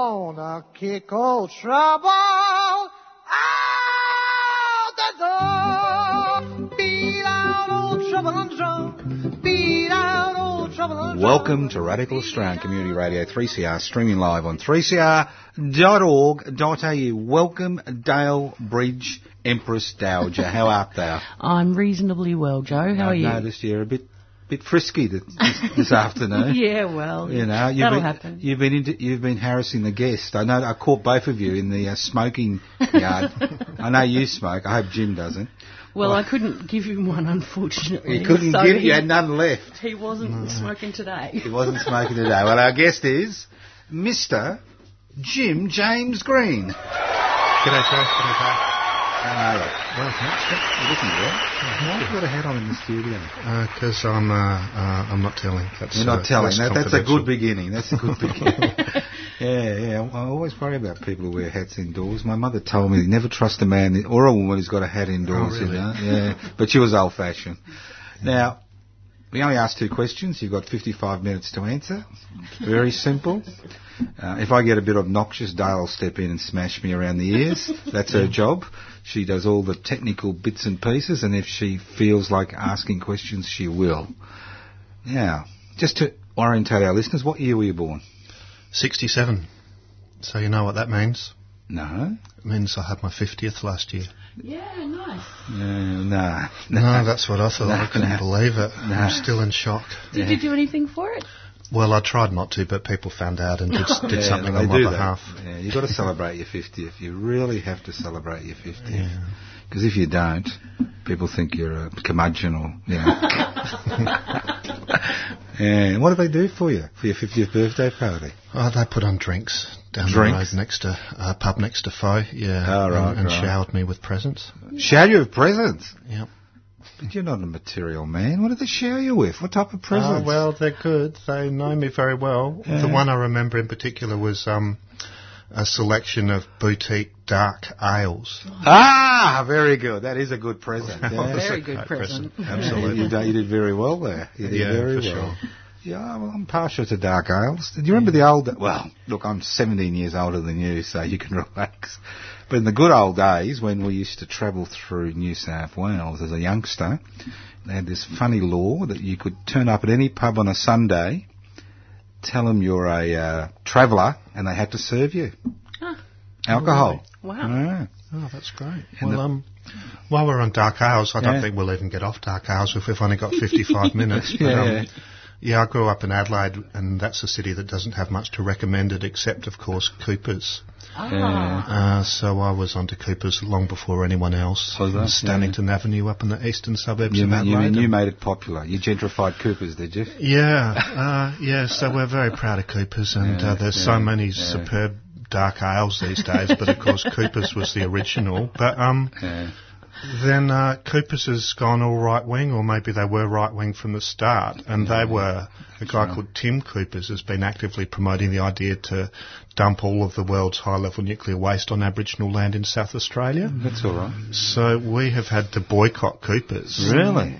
Gonna kick old trouble out the door. Beat out old trouble and drum. Beat out old trouble and drum. Welcome to Radical Australian Community Radio 3CR, streaming live on 3cr.org.au. Welcome, Dale Bridge, Empress Dowager. How art thou? I'm reasonably well, Joe. How are I've you? noticed you're a bit bit frisky this, this, this afternoon. Yeah, well, You know, you've that'll been, happen. You've been into, you've been harassing the guest. I know. I caught both of you in the uh, smoking yard. I know you smoke. I hope Jim doesn't. Well, I couldn't give him one, unfortunately. He couldn't so give. he, You had none left. he wasn't smoking today. He wasn't smoking today. Well, our guest is Mr. Jim James Green. G'day, Joe. G'day, Pat. How are you? Well, thanks. You're looking good. Why have you got a hat on in the studio? Because I'm, uh, uh, I'm not telling. That's, You're not uh, telling. that's That, that's a good beginning. That's a good beginning. yeah, yeah. I always worry about people who wear hats indoors. My mother told me never trust a man or a woman who's got a hat indoors. Oh, really? You know? Yeah, but she was old-fashioned. Now, we only ask two questions. You've got 55 minutes to answer. Very simple. Uh, if I get a bit obnoxious, Dale will step in and smash me around the ears. That's her job. She does all the technical bits and pieces, and if she feels like asking questions, she will. Now, just to orientate our listeners, what year were you born? 67. So you know what that means? No. It means I had my 50th last year. Yeah, nice. Uh, no, no. No, that's what I thought. No, I couldn't no. believe it. No. I'm still in shock. Did you do anything for it? Well, I tried not to, but people found out and did, did Yeah, something on my do that. behalf. Yeah, you've got to celebrate your 50th. You really have to celebrate your 50th. Because if you don't, people think you're a curmudgeon or, you know. and what do they do for you for your 50th birthday party? Oh, they put on drinks down Drinks? the road next to uh, pub next to Foe, yeah, Oh, right, and, and right. showered me with presents. Shower you with presents? Yep. But you're not a material man. What did they shower you with? What type of presents? Oh, well, they're good. They know me very well. Yeah. The one I remember in particular was um, a selection of boutique dark ales. Ah, very good. That is a good present. Yeah. Very good great present. Absolutely. You, did, you did very well there. You did Yeah, very for well. sure. Yeah, well, I'm partial to dark ales. Do you remember the old? Well, look, I'm 17 years older than you, so you can relax. But in the good old days, when we used to travel through New South Wales as a youngster, they had this funny law that you could turn up at any pub on a Sunday, tell them you're a uh, traveller, and they had to serve you Huh. alcohol. Wow. Yeah. Oh, that's great. And well, the- um, while we're on dark ales, I don't think we'll even get off dark ales if we've only got 55 minutes. But, Yeah. um, yeah, I grew up in Adelaide, and that's a city that doesn't have much to recommend it, except, of course, Coopers. Ah. Uh, so I was onto Coopers long before anyone else. Was that? It was Stannington Avenue up in the eastern suburbs You, of ma- you, Adelaide. mean you made it popular. You gentrified Coopers, did you? Yeah, uh, yeah. So we're very proud of Coopers, and Yeah, uh, there's yeah, so many yeah. superb dark ales these days. But of course, Coopers was the original. But um, Yeah. Then uh, Coopers has gone all right wing, or maybe they were right wing from the start, and they were. A guy called Tim Coopers has been actively promoting the idea to dump all of the world's high-level nuclear waste on Aboriginal land in South Australia. That's all right. So we have had to boycott Coopers. Really?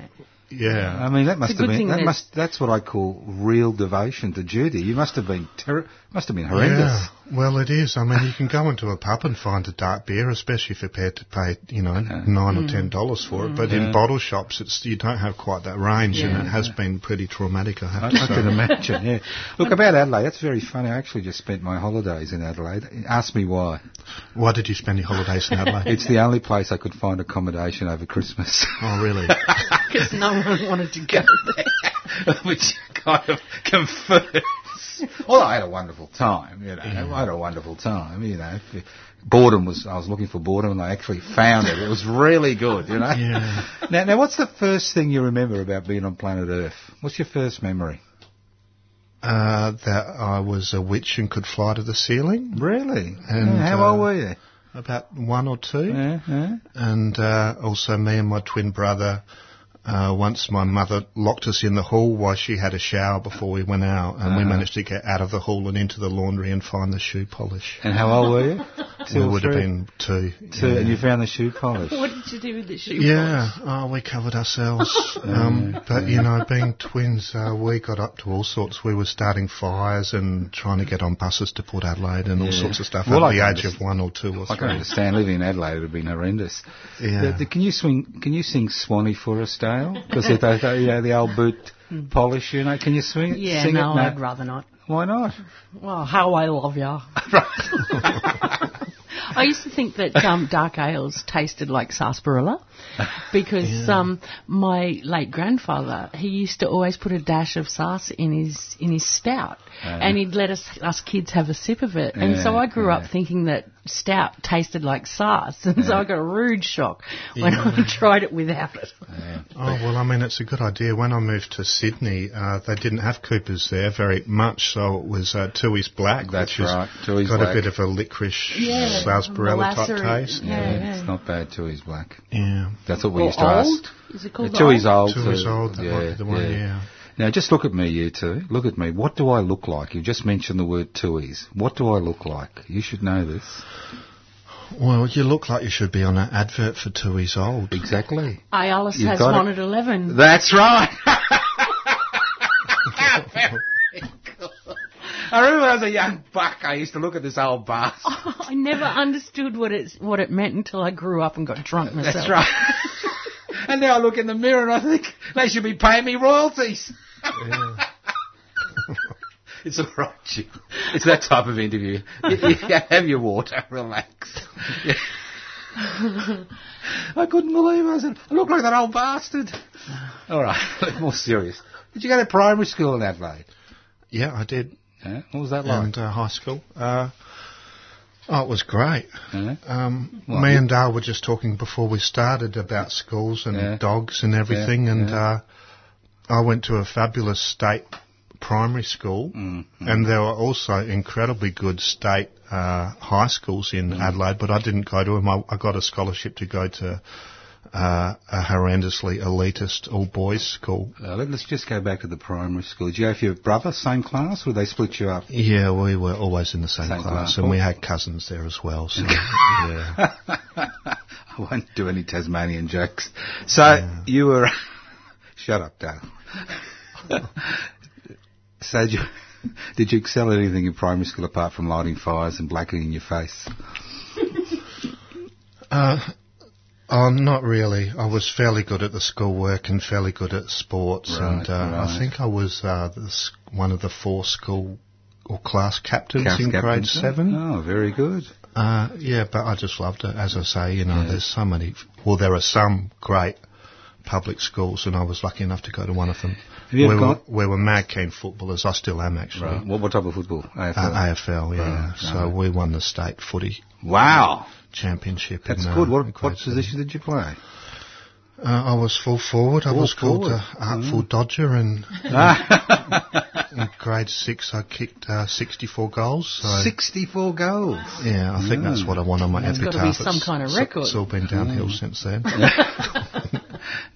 Yeah. I mean, that must have been that that- must that's what I call real devotion to duty. You must have been terri must have been horrendous. Yeah, well, it is. I mean, you can go into a pub and find a dark beer, especially if you're prepared to pay, you know, nine or hmm. ten dollars for it. Hmm. But in bottle shops, it's you don't have quite that range, and it has been pretty traumatic. I have I, to I say. can imagine. Yeah. Look about Adelaide. That's very funny. I actually just spent my holidays in Adelaide. Ask me why. Why did you spend your holidays in Adelaide? It's the only place I could find accommodation over Christmas. oh, really? Because no one wanted to go there. which kind of confirms. Well, I had a wonderful time, you know. I had a wonderful time, you know. Boredom was, I was looking for boredom and I actually found it. It was really good, you know. Yeah. Now, now, what's the first thing you remember about being on planet Earth? What's your first memory? Uh, that I was a witch and could fly to the ceiling. Really? And, Yeah, how uh, old were you? About one or two. Yeah, yeah. And uh, also me and my twin brother. Uh, once my mother locked us in the hall while she had a shower before we went out, and we Uh-huh. managed to get out of the hall and into the laundry and find the shoe polish. And how old were you? we or would have been two. Two, yeah. and you found the shoe polish. What did you do with the shoe polish? Yeah, oh, we covered ourselves. um, but you know, being twins, uh, we got up to all sorts. We were starting fires and trying to get on buses to Port Adelaide and all sorts of stuff Well, at I the can age of one or two or I can three. understand living in Adelaide would have been horrendous. Yeah. The- the- can you swing? Can you sing Swanee for us, Dale? Because you know the old boot polish. You know, can you swing it? Yeah, sing no, it? I'd rather not. Why not? Well, how I love ya. I used to think that um, dark ales tasted like sarsaparilla because um, my late grandfather he used to always put a dash of sars in his in his stout, and he'd let us us kids have a sip of it. And so I grew yeah. up thinking that stout tasted like sars, and so I got a rude shock when I tried it without it. Oh well, I mean, it's a good idea. When I moved to Sydney, uh, they didn't have Coopers there very much, so it was uh, Tooheys Black, That's which has right, Tooheys got Black. a bit of a licorice Yeah, sarsaparilla type taste. yeah. Yeah, it's not bad too. He's black. Yeah. That's what we Or used to old? ask. Is it called Two old? is old. Two too. is old, that might be the one, yeah. Now, just look at me, you two. Look at me. What do I look like? You just mentioned the word Tooheys. What do I look like? You should know this. Well, you look like you should be on an advert for Tooheys Old. Exactly. Iolus You've has one it. at eleven. That's right. I remember as a young buck, I used to look at this old bastard. Oh, I never understood what it what it meant until I grew up and got drunk myself. That's right. and now I look in the mirror and I think they should be paying me royalties. it's all right, Jim. It's that type of interview. You- you have your water, relax. Yeah. I couldn't believe it. I said, I look like that old bastard. All right, look more serious. Did you go to primary school in Adelaide? Yeah, I did. Yeah? What was that like? And uh, high school. Uh, oh, it was great. Yeah? Um, Well, me and Dale were just talking before we started about schools and Yeah. dogs and everything, Yeah, and. Uh, I went to a fabulous state primary school, Mm, and there were also incredibly good state uh, high schools in Mm. Adelaide, but I didn't go to them. I, I got a scholarship to go to uh, a horrendously elitist all boys school. Uh, let, us just go back to the primary school. Did you have your brother, same class, or they split you up? Yeah, we were always in the same, Same class, class. and we had cousins there as well. So, yeah. I won't do any Tasmanian jokes. So you were. Shut up, Dale. so did you, did you excel at anything in primary school apart from lighting fires and blackening your face? Uh, oh, not really. I was fairly good at the schoolwork and fairly good at sports, Right, and uh, I think I was uh, the, one of the four school or class captains Class in grade seven. Oh, very good. Uh, yeah, but I just loved it. As I say, you know, Yeah. there's so many. Well, there are some great public schools, and I was lucky enough to go to one of them. We, were, we were mad keen footballers. I still am actually. Right. What, what type of football? AFL? Uh, AFL, yeah. Right, so right. we won the state footy wow. Championship. That's in, uh, good. What, grade what position did you play? Uh, I was full forward. I Full was called forward. uh, Artful Dodger, and Ah. in grade six I kicked uh, 64 goals. So 64 goals. yeah, I think that's what I want on my There's epitaph. gotta be some It's- kind of record. It's all been downhill since then.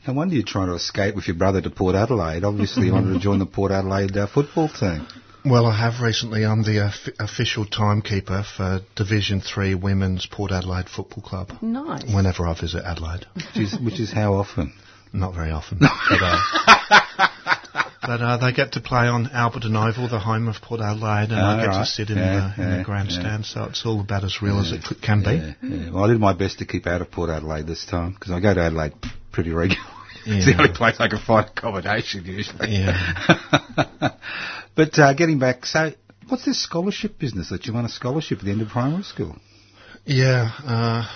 No wonder you're trying to escape with your brother to Port Adelaide. Obviously, you wanted to join the Port Adelaide uh, football team. Well, I have recently. I'm the uh, official timekeeper for Division Three Women's Port Adelaide Football Club. Nice. Whenever I visit Adelaide, Which is, which is how often? not very often. but, uh, but uh, they get to play on Alberton Oval, the home of Port Adelaide, and I Ah, get right. to sit in, Yeah, the, in yeah, the grandstand. So it's all about as real as it can be. Yeah, yeah. Well, I did my best to keep out of Port Adelaide this time because I go to Adelaide pretty regularly. it's the only place I can find accommodation usually. Yeah. but uh, getting back, so what's this scholarship business that you won a scholarship at the end of primary school? Yeah, uh,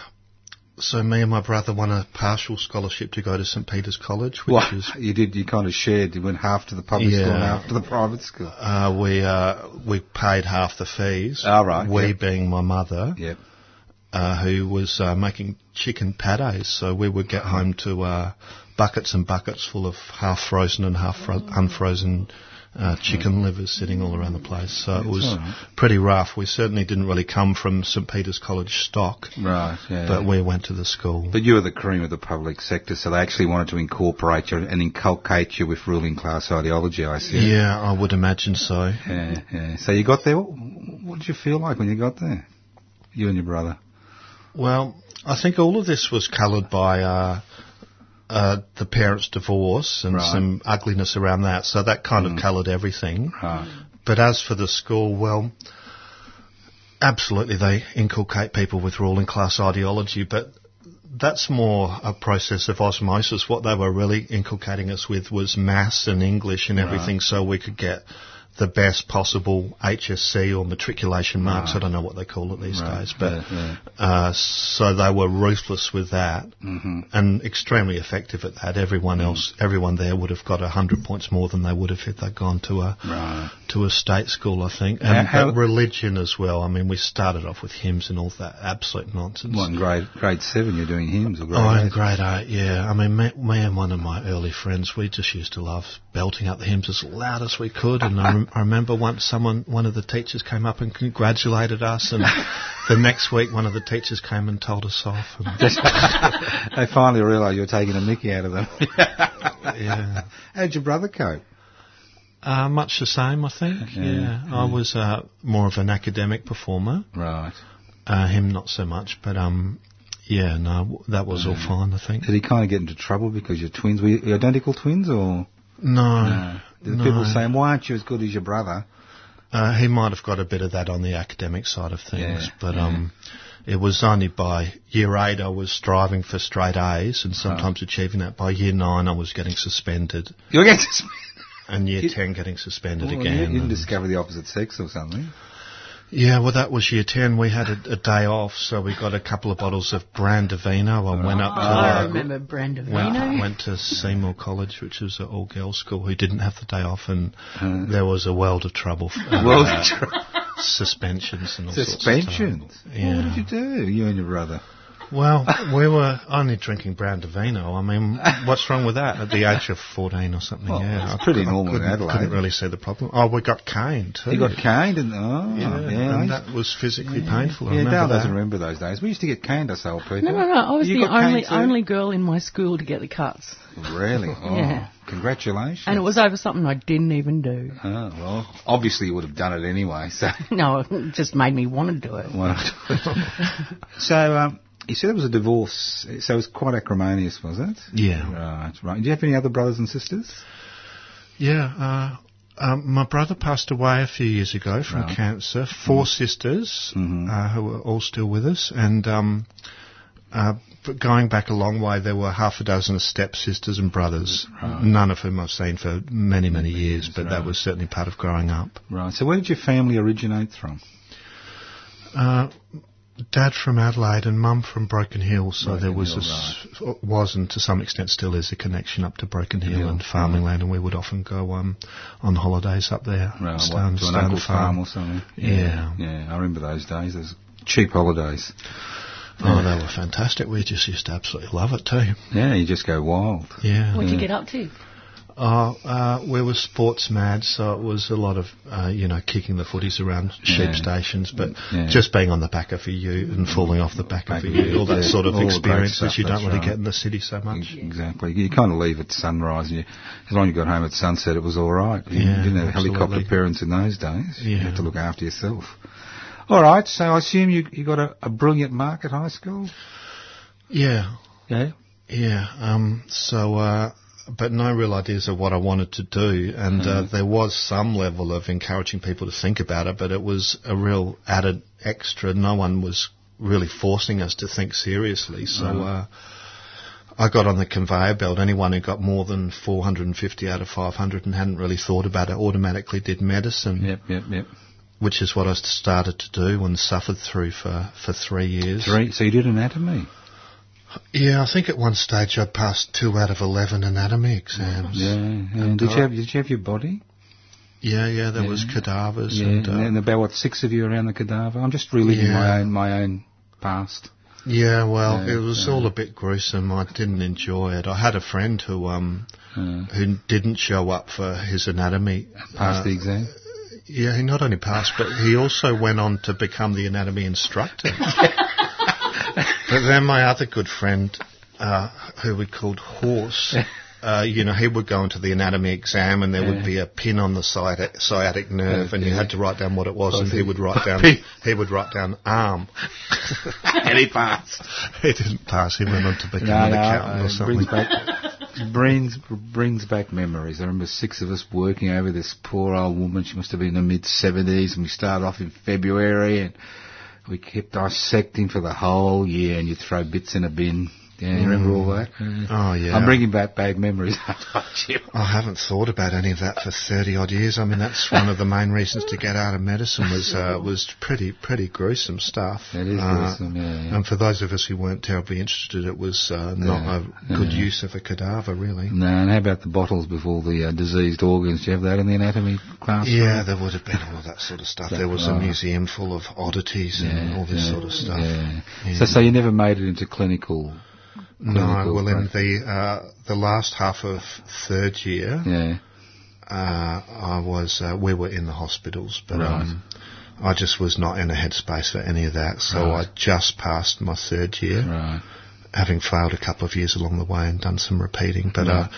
so me and my brother won a partial scholarship to go to St Peter's College, which What? is You did, you kind of shared, you went half to the public school and half to the private school. uh, we uh, we paid half the fees. Oh, right, We yep. being my mother, Yep. uh, who was uh, making chicken pates, so we would get home to uh, buckets and buckets full of half frozen and half fro- unfrozen. Uh, chicken livers sitting all around the place, so it was all right. pretty rough. We certainly didn't really come from St Peter's College stock, Right, yeah. but we went to the school. But you were the cream of the public sector, so they actually wanted to incorporate you and inculcate you with ruling class ideology, I see. Yeah, I would imagine so. Yeah, yeah. So you got there. What, what did you feel like when you got there? You and your brother. Well, I think all of this was coloured by uh, uh, the parents' divorce and Right. Mm. some ugliness around that. So that kind of coloured everything. Right. But as for the school, well, absolutely they inculcate people with ruling class ideology, but that's more a process of osmosis. What they were really inculcating us with was maths and English and everything so we could get the best possible HSC or matriculation marks. I don't know what they call it these Right, days, but yeah, yeah. Uh, so they were ruthless with that Mm-hmm. and extremely effective at that. Everyone else, everyone there would have got a hundred points more than they would have if they'd gone to a Right. to a state school, I think. And how- but religion as well. I mean, we started off with hymns and all that absolute nonsense. What, in grade, grade seven you're doing hymns or grade Oh, in eight? grade eight, yeah. I mean, me, me and one of my early friends, we just used to love belting out the hymns as loud as we could. And I, rem- I remember once someone, one of the teachers came up and congratulated us, and the next week one of the teachers came and told us off. And, they finally realised you were taking a mickey out of them. yeah. How'd your brother cope? Uh, much the same, I think. Yeah, Yeah, I was uh, more of an academic performer. Right. Uh, him not so much, but um, yeah, no, that was all fine. I think. Did he kind of get into trouble because you're twins? Were you identical twins or? No, Did no. people saying, why aren't you as good as your brother? Uh, he might have got a bit of that on the academic side of things, Yeah, but yeah. um, it was only by year eight I was striving for straight A's and sometimes achieving that. By year nine I was getting suspended, You're getting suspended. and year You- ten getting suspended Well, again. You, you didn't discover the opposite sex or something. Yeah, well that was year ten. We had a, a day off, so we got a couple of bottles of Brandivino. I went up to Oh, I uh, remember Brandivino. went, went to Seymour College, which was an all-girls school, who didn't have the day off, and Uh. there was a world of trouble. Uh, Well, suspensions and all suspensions. sorts of stuff. Well, what did you do, you and your brother? Well, we were only drinking Brandivino. I mean, what's wrong with that at the age of 14 or something? Well, yeah, it's I pretty couldn't- normal in Adelaide. Couldn't really see the problem. Oh, we got caned too. You got caned and oh yeah, yeah, and that was physically painful. I yeah, remember Dale that. doesn't remember those days. We used to get caned us old people. No, no, no. I was You the only only girl in my school to get the cuts, Really? Oh, Yeah. Congratulations. and it was over something I didn't even do. Oh, well, obviously you would have done it anyway, so. No, it just made me want to do it. Why so, um, you said it was a divorce, so it was quite acrimonious, was it? Yeah. Right, right. Do you have any other brothers and sisters? Yeah. Uh, um, my brother passed away a few years ago from Right. cancer. Four sisters Mhm. uh, who are all still with us, and um, uh, but going back a long way, there were half a dozen stepsisters and brothers. None of whom I've seen for many, many years, but that was certainly part of growing up. Right. So where did your family originate from? Uh, Dad from Adelaide and Mum from Broken Hill, so Broken there was Hill, a s was and to some extent still is a connection up to Broken Hill Hill, and farming land, and we would often go um, on holidays up there. Right, stay what, on- to an stay on farm or something? Yeah. Yeah, I remember those days. Those cheap holidays. Oh, they were fantastic. We just used to absolutely love it too. Yeah, you just go wild. Yeah. What'd you get up to? Oh, uh, we were sports mad, so it was a lot of, uh, you know, kicking the footies around sheep Yeah. stations, but Yeah. just being on the back of a ute and falling off the back, of a of a ute, ute, all that yeah. sort of experience stuff, which you don't really right. get in the city so much. Exactly. You kind of leave at sunrise. And you, as long as you got home at sunset, it was all right. You Yeah, didn't have helicopter parents in those days. You had to look after yourself. All right. So I assume you you got a, a brilliant mark at high school. Yeah, Yeah. Yeah, um, so, uh, but no real ideas of what I wanted to do, and uh, there was some level of encouraging people to think about it, but it was a real added extra. No one was really forcing us to think seriously, so uh, I got on the conveyor belt. Anyone who got more than 450 out of 500 and hadn't really thought about it automatically did medicine, Yep. Yep. Yep. which is what I started to do and suffered through for, for three years. Three. So you did anatomy. Yeah, I think at one stage I passed two out of 11 anatomy exams. Yeah. And did you have did you have your body? Yeah, yeah, there was cadavers Yeah. and, uh, and about what six of you around the cadaver. I'm just reliving Yeah. my own my own past. yeah, well, Yeah, it was yeah. all a bit gruesome. I didn't enjoy it. I had a friend who, um, Uh, who didn't show up for his anatomy. passed uh, the exam. Yeah, he not only passed, but he also went on to become the anatomy instructor. but then my other good friend, uh, who we called Horse, uh, you know, he would go into the anatomy exam and there would be a pin on the sciatic, sciatic nerve and you had to write down what it was and he would write down, he would write down arm. and he passed. he didn't pass, he went on to become No, an no, accountant uh, or something. brings back brings brings back memories. I remember six of us working over this poor old woman. She must have been in the mid seventies, and we started off in February, and we kept dissecting for the whole year. And you throw bits in a bin. Yeah, you remember all that? Oh yeah. I'm bringing back bad memories. Jim. I haven't thought about any of that for thirty odd years. I mean, that's one of the main reasons to get out of medicine was uh, was pretty pretty gruesome stuff. It is Uh, gruesome, yeah, yeah. And for those of us who weren't terribly interested, it was uh, not Yeah, a good yeah. use of a cadaver, really. no, and how about the bottles before the uh, diseased organs? Do you have that in the anatomy class? Yeah, there would have been all of that sort of stuff. There was a museum full of oddities and all this yeah, sort of stuff. Yeah. Yeah. So, so you never made it into clinical. No, well, in the uh, the last half of third year, Yeah. uh, I was uh, we were in the hospitals, but Right. um, I just was not in a headspace for any of that. So Right. I just passed my third year, Right. having failed a couple of years along the way and done some repeating. But uh,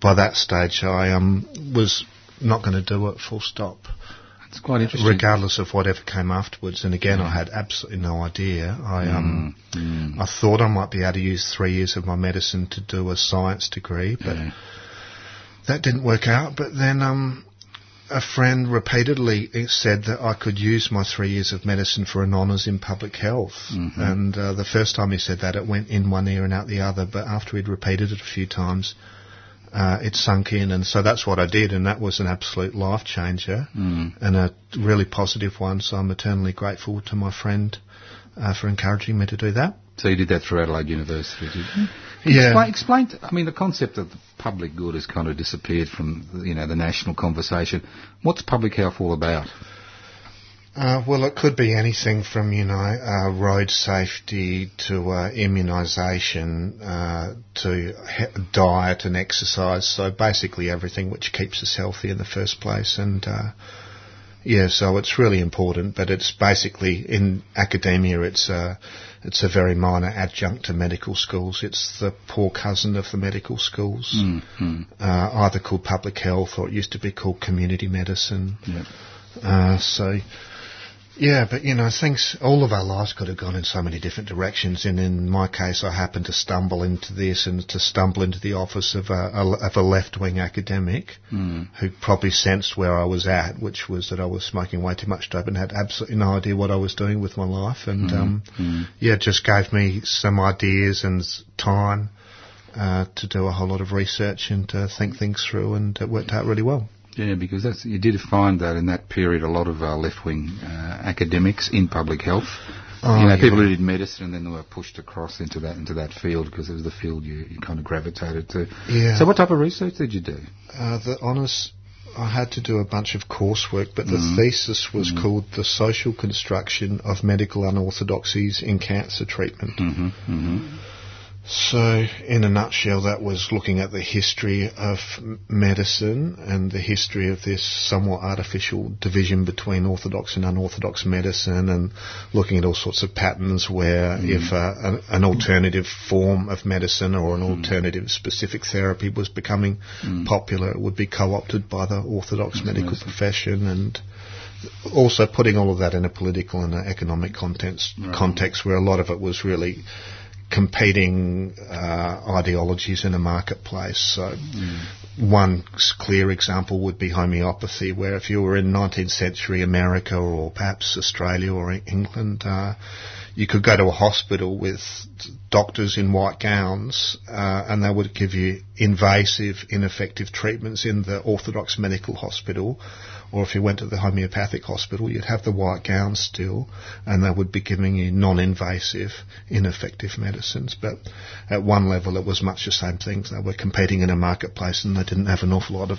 by that stage, I um, was not going to do it. Full stop. It's quite interesting. Regardless of whatever came afterwards, and again, I had absolutely no idea. I um, Mm. I thought I might be able to use three years of my medicine to do a science degree, but Yeah. that didn't work out. But then um, a friend repeatedly said that I could use my three years of medicine for an honours in public health. Mm-hmm. And uh, the first time he said that, it went in one ear and out the other. But after he'd repeated it a few times, uh, it sunk in. And so that's what I did. And that was an absolute life changer Mm. and a really positive one. So I'm eternally grateful to my friend uh, for encouraging me to do that. So you did that through Adelaide University, did you? Yeah. Explain, explain to, I mean, the concept of the public good has kind of disappeared from, you know, the national conversation. What's public health all about? Uh, well, it could be anything from, you know, uh, road safety to uh, immunisation uh, to he- diet and exercise. So basically everything which keeps us healthy in the first place. And uh, yeah, so it's really important. But it's basically in academia, it's a it's a very minor adjunct to medical schools. It's the poor cousin of the medical schools, Mm. uh, either called public health or it used to be called community medicine. Yep. Uh, so, yeah, but you know, things, all of our lives could have gone in so many different directions. And in my case, I happened to stumble into this and to stumble into the office of a, of a left wing academic Mm. who probably sensed where I was at, which was that I was smoking way too much dope and had absolutely no idea what I was doing with my life. And, um, Mm. yeah, it just gave me some ideas and time. Uh, to do a whole lot of research and to think things through, and it worked out really well. Yeah, because that's, you did find that in that period a lot of uh, left-wing uh, academics in public health. Oh, you know, yeah. people who did medicine and then they were pushed across into that into that field because it was the field you, you kind of gravitated to. Yeah. So, what type of research did you do? Uh, the honours, I had to do a bunch of coursework, but the thesis was called The Social Construction of Medical Unorthodoxies in Cancer Treatment. Mm-hmm. Mm-hmm. So, in a nutshell, that was looking at the history of medicine and the history of this somewhat artificial division between orthodox and unorthodox medicine, and looking at all sorts of patterns where mm. if uh, an, an alternative form of medicine or an mm. alternative specific therapy was becoming mm. popular, it would be co-opted by the orthodox medical profession and also putting all of that in a political and an economic context, context where a lot of it was really competing uh, ideologies in a marketplace. So one clear example would be homeopathy, where if you were in 19th century America or perhaps Australia or England, uh, you could go to a hospital with doctors in white gowns, uh, and they would give you invasive, ineffective treatments in the orthodox medical hospital. Or if you went to the homeopathic hospital, you'd have the white gown still, and they would be giving you non-invasive, ineffective medicines. But at one level, it was much the same things. They were competing in a marketplace, and they didn't have an awful lot of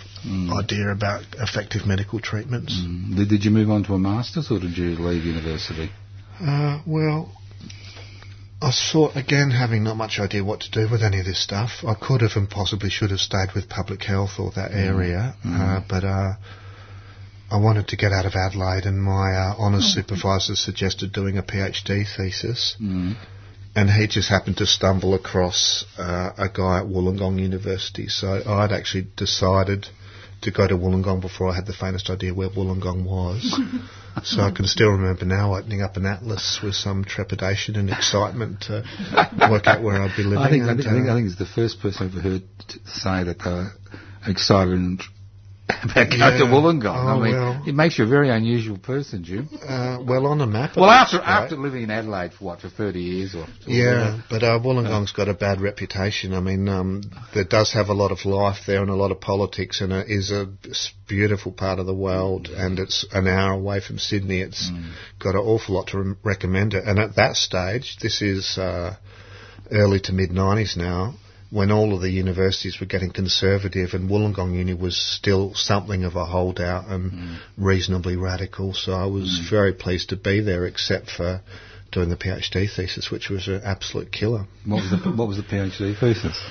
idea about effective medical treatments. Did, did you move on to a master's or did you leave university? Uh, well, I thought again, having not much idea what to do with any of this stuff, I could have and possibly should have stayed with public health or that area, uh, but uh, I wanted to get out of Adelaide, and my uh, honours supervisor suggested doing a PhD thesis. Mm. And he just happened to stumble across uh, a guy at Wollongong University. So I'd actually decided to go to Wollongong before I had the faintest idea where Wollongong was. so I can still remember now opening up an atlas with some trepidation and excitement to work out where I'd be living. I think, I and, think, I think, uh, I think it's the first person I've ever heard t- say that they were excited and about going to Yeah. Wollongong. I Oh, mean, well. it makes you a very unusual person, Jim. uh, well, on the map. Well, after great. after living in Adelaide for what for thirty years or, Yeah, but uh, Wollongong's got a bad reputation. I mean, um, there does have a lot of life there and a lot of politics, and it is a beautiful part of the world. And it's an hour away from Sydney. It's got an awful lot to re- recommend it. And at that stage, this is uh, early to mid '90s now. When all of the universities were getting conservative, and Wollongong Uni was still something of a holdout and mm. reasonably radical, so I was mm. very pleased to be there, except for doing the PhD thesis, which was an absolute killer. What was the what was the PhD thesis?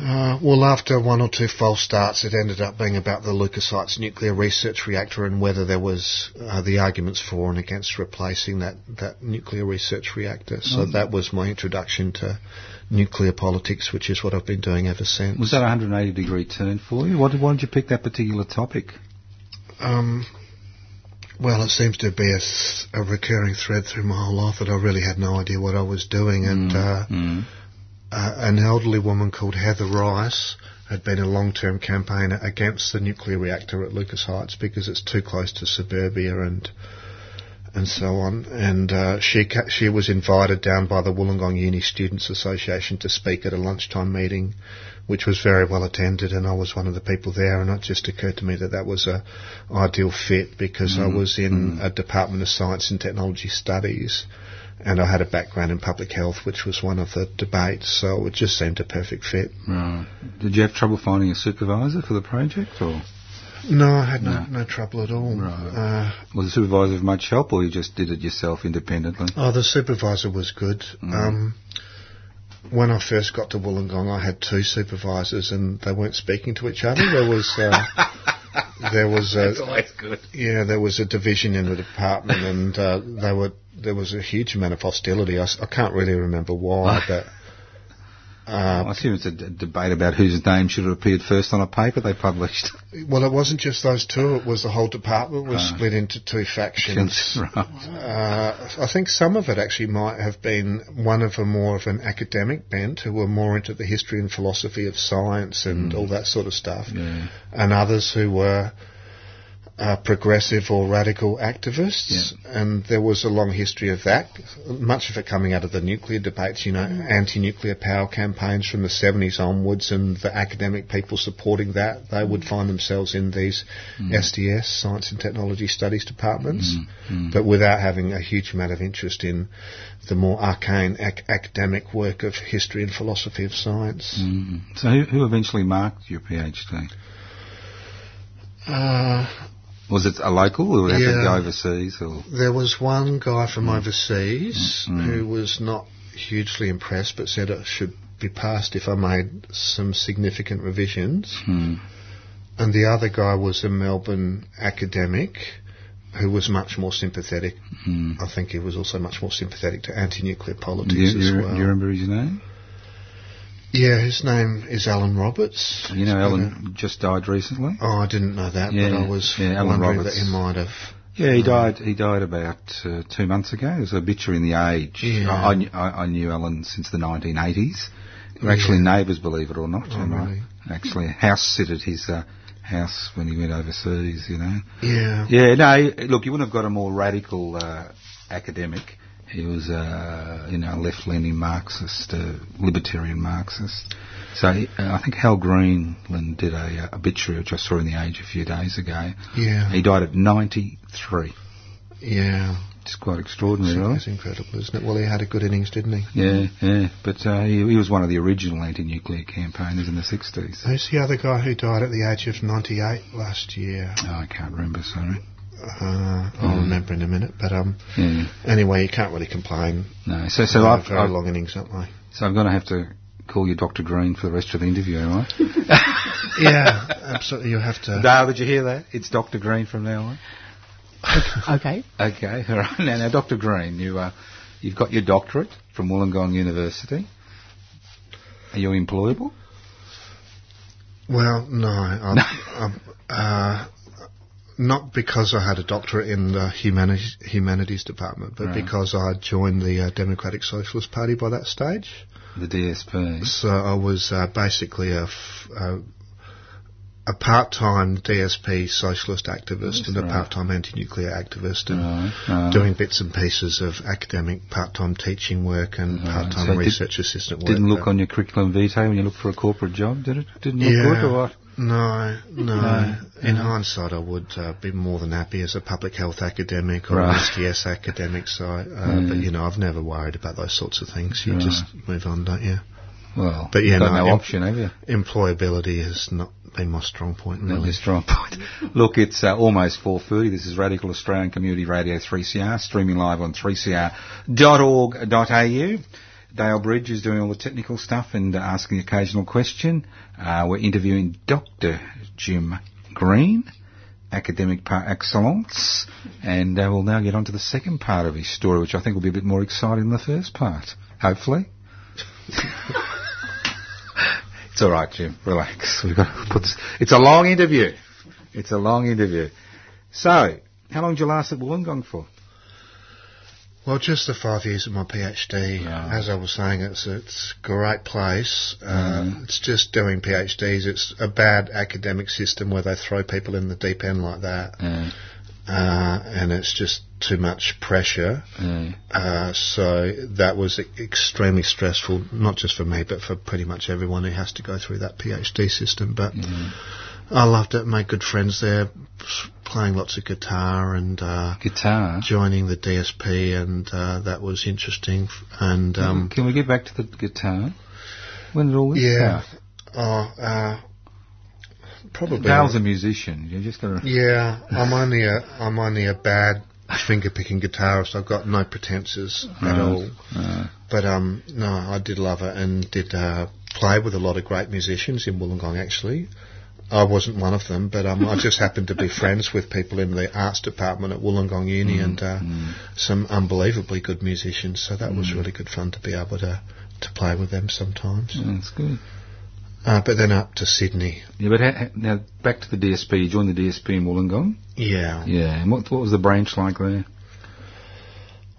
Uh, well, after one or two false starts, it ended up being about the Lucas Heights nuclear research reactor and whether there was uh, the arguments for and against replacing that, that nuclear research reactor. So that was my introduction to nuclear politics, which is what I've been doing ever since. Was that a 180 degree turn for you? Why did, why did you pick that particular topic? Um, well, it seems to be a recurring thread through my whole life that I really had no idea what I was doing, and uh, Mm. Uh, an elderly woman called Heather Rice had been a long-term campaigner against the nuclear reactor at Lucas Heights because it's too close to suburbia and and so on. And uh, she ca- she was invited down by the Wollongong Uni Students Association to speak at a lunchtime meeting, which was very well attended, and I was one of the people there. And it just occurred to me that that was a ideal fit because I was in a Department of Science and Technology Studies. And I had a background in public health, which was one of the debates, so it just seemed a perfect fit. Right. Did you have trouble finding a supervisor for the project, or No, I had no, no trouble at all. Right. Uh, was the supervisor of much help, or you just did it yourself independently? oh, the supervisor was good. Um, when I first got to Wollongong, I had two supervisors, and they weren't speaking to each other. There was uh, there was a, always good. yeah, there was a division in the department, and uh, they were there was a huge amount of hostility. I, I can't really remember why, but uh, I assume it's a d- debate about whose name should have appeared first on a paper they published. well, it wasn't just those two. It was the whole department was Ah. split into two factions. right. Uh, I think some of it actually might have been one of a more of an academic bent who were more into the history and philosophy of science and all that sort of stuff, Yeah. and others who were uh, progressive or radical activists. And there was a long history of that, much of it coming out of the nuclear debates, you know, anti-nuclear power campaigns from the 70s onwards, and the academic people supporting that. They would find themselves in these STS, Science and Technology Studies departments, but without having a huge amount of interest in the more arcane ac- academic work of history and philosophy of science. Mm. So who, who eventually marked your PhD? Uh, Was it a local, or it Yeah. go overseas, or There was one guy from overseas Mm. who was not hugely impressed, but said it should be passed if I made some significant revisions. Hmm. And the other guy was a Melbourne academic who was much more sympathetic. Hmm. I think he was also much more sympathetic to anti-nuclear politics you, as well. do you remember his name? Yeah, his name is Alan Roberts. You know, But, Alan just died recently. uh, Oh, I didn't know that, Yeah, but I was yeah, Alan wondering Roberts. that he might have. Yeah, he died. He died about uh, two months ago. There's a obituary in the Age. Yeah. I, I, knew, I, knew Alan since the 1980s, We're actually neighbours, believe it or not. Oh, really? Actually, house sitted his uh, house when he went overseas. You know. Yeah. Yeah. No. Look, you wouldn't have got a more radical uh, academic. He was, uh, you know, a left-leaning Marxist, uh, libertarian Marxist. So uh, I think Hall Greenland did a uh, obituary, which I saw in the Age a few days ago. Yeah. He died at 93. Yeah. It's quite extraordinary, really. It's incredible, isn't it? Well, he had a good innings, didn't he? Yeah, yeah. But uh, he, he was one of the original anti-nuclear campaigners in the 60s. Who's the other guy who died at the age of 98 last year? Oh, I can't remember, sorry. Uh, I'll remember in a minute. But um, Yeah, anyway, you can't really complain. no. So, so I've, have very I've, long innings, don't they? so I'm going to have to call you Dr. Green for the rest of the interview, am I? yeah, absolutely. You have to. Dale, did you hear that? It's Dr. Green from now on. Okay. Okay, all right. Now, now Dr. Green, you, uh, you've got your doctorate from Wollongong University. Are you employable? Well, no, I'm, I'm, uh, not because I had a doctorate in the humanities, humanities department, but Right. because I had joined the uh, Democratic Socialist Party by that stage. The DSP. So I was uh, basically a part-time DSP socialist activist and a right. part-time anti-nuclear activist, and Right, doing bits and pieces of academic part-time teaching work and part-time So it did- research assistant work. Didn't look on your curriculum vitae when you looked for a corporate job, did it? Didn't look Yeah. good or what? No, no. No, In no. hindsight, I would uh, be more than happy as a public health academic or Right. an STS academic. So, uh, Mm. but you know, I've never worried about those sorts of things. You Right. just move on, don't you? Well, But yeah, you've got no, no em- option, have you? Employability has not been my strong point, Not really. your strong point. Look, it's uh, almost 4.30. This is Radical Australian Community Radio 3CR, streaming live on 3cr.org.au. Dale Bridge is doing all the technical stuff and asking the occasional question. Uh, we're interviewing Dr. Jim Green, academic par excellence, and uh, we'll now get on to the second part of his story, which I think will be a bit more exciting than the first part. Hopefully. it's all right, Jim. Relax. We've got to put this. It's a long interview. It's a long interview. So, how long did you last at Wollongong for? Well, just the five years of my PhD. Yeah. As I was saying, it's it's a great place. Uh, Mm. It's just doing PhDs. It's a bad academic system where they throw people in the deep end like that, Yeah, uh, and it's just too much pressure. yeah, Uh, so that was extremely stressful, not just for me, but for pretty much everyone who has to go through that PhD system. But I loved it, made good friends there, playing lots of guitar and uh, Guitar. joining the DSP, and uh, that was interesting. And um, Can we get back to the guitar? When did all this yeah, start? oh, uh, probably. Dale's a musician. You're just to. Yeah, I'm only a I'm only a bad finger picking guitarist. I've got no pretenses at all. But um, no, I did love it and did uh, play with a lot of great musicians in Wollongong. Actually, I wasn't one of them, but um, I just happened to be friends with people in the arts department at Wollongong Uni and uh, some unbelievably good musicians. So that was really good fun to be able to to play with them sometimes. That's good. Uh, but then up to Sydney. Yeah, but ha- ha- now back to the DSP. You joined the DSP in Wollongong. Yeah. Yeah. And what what was the branch like there?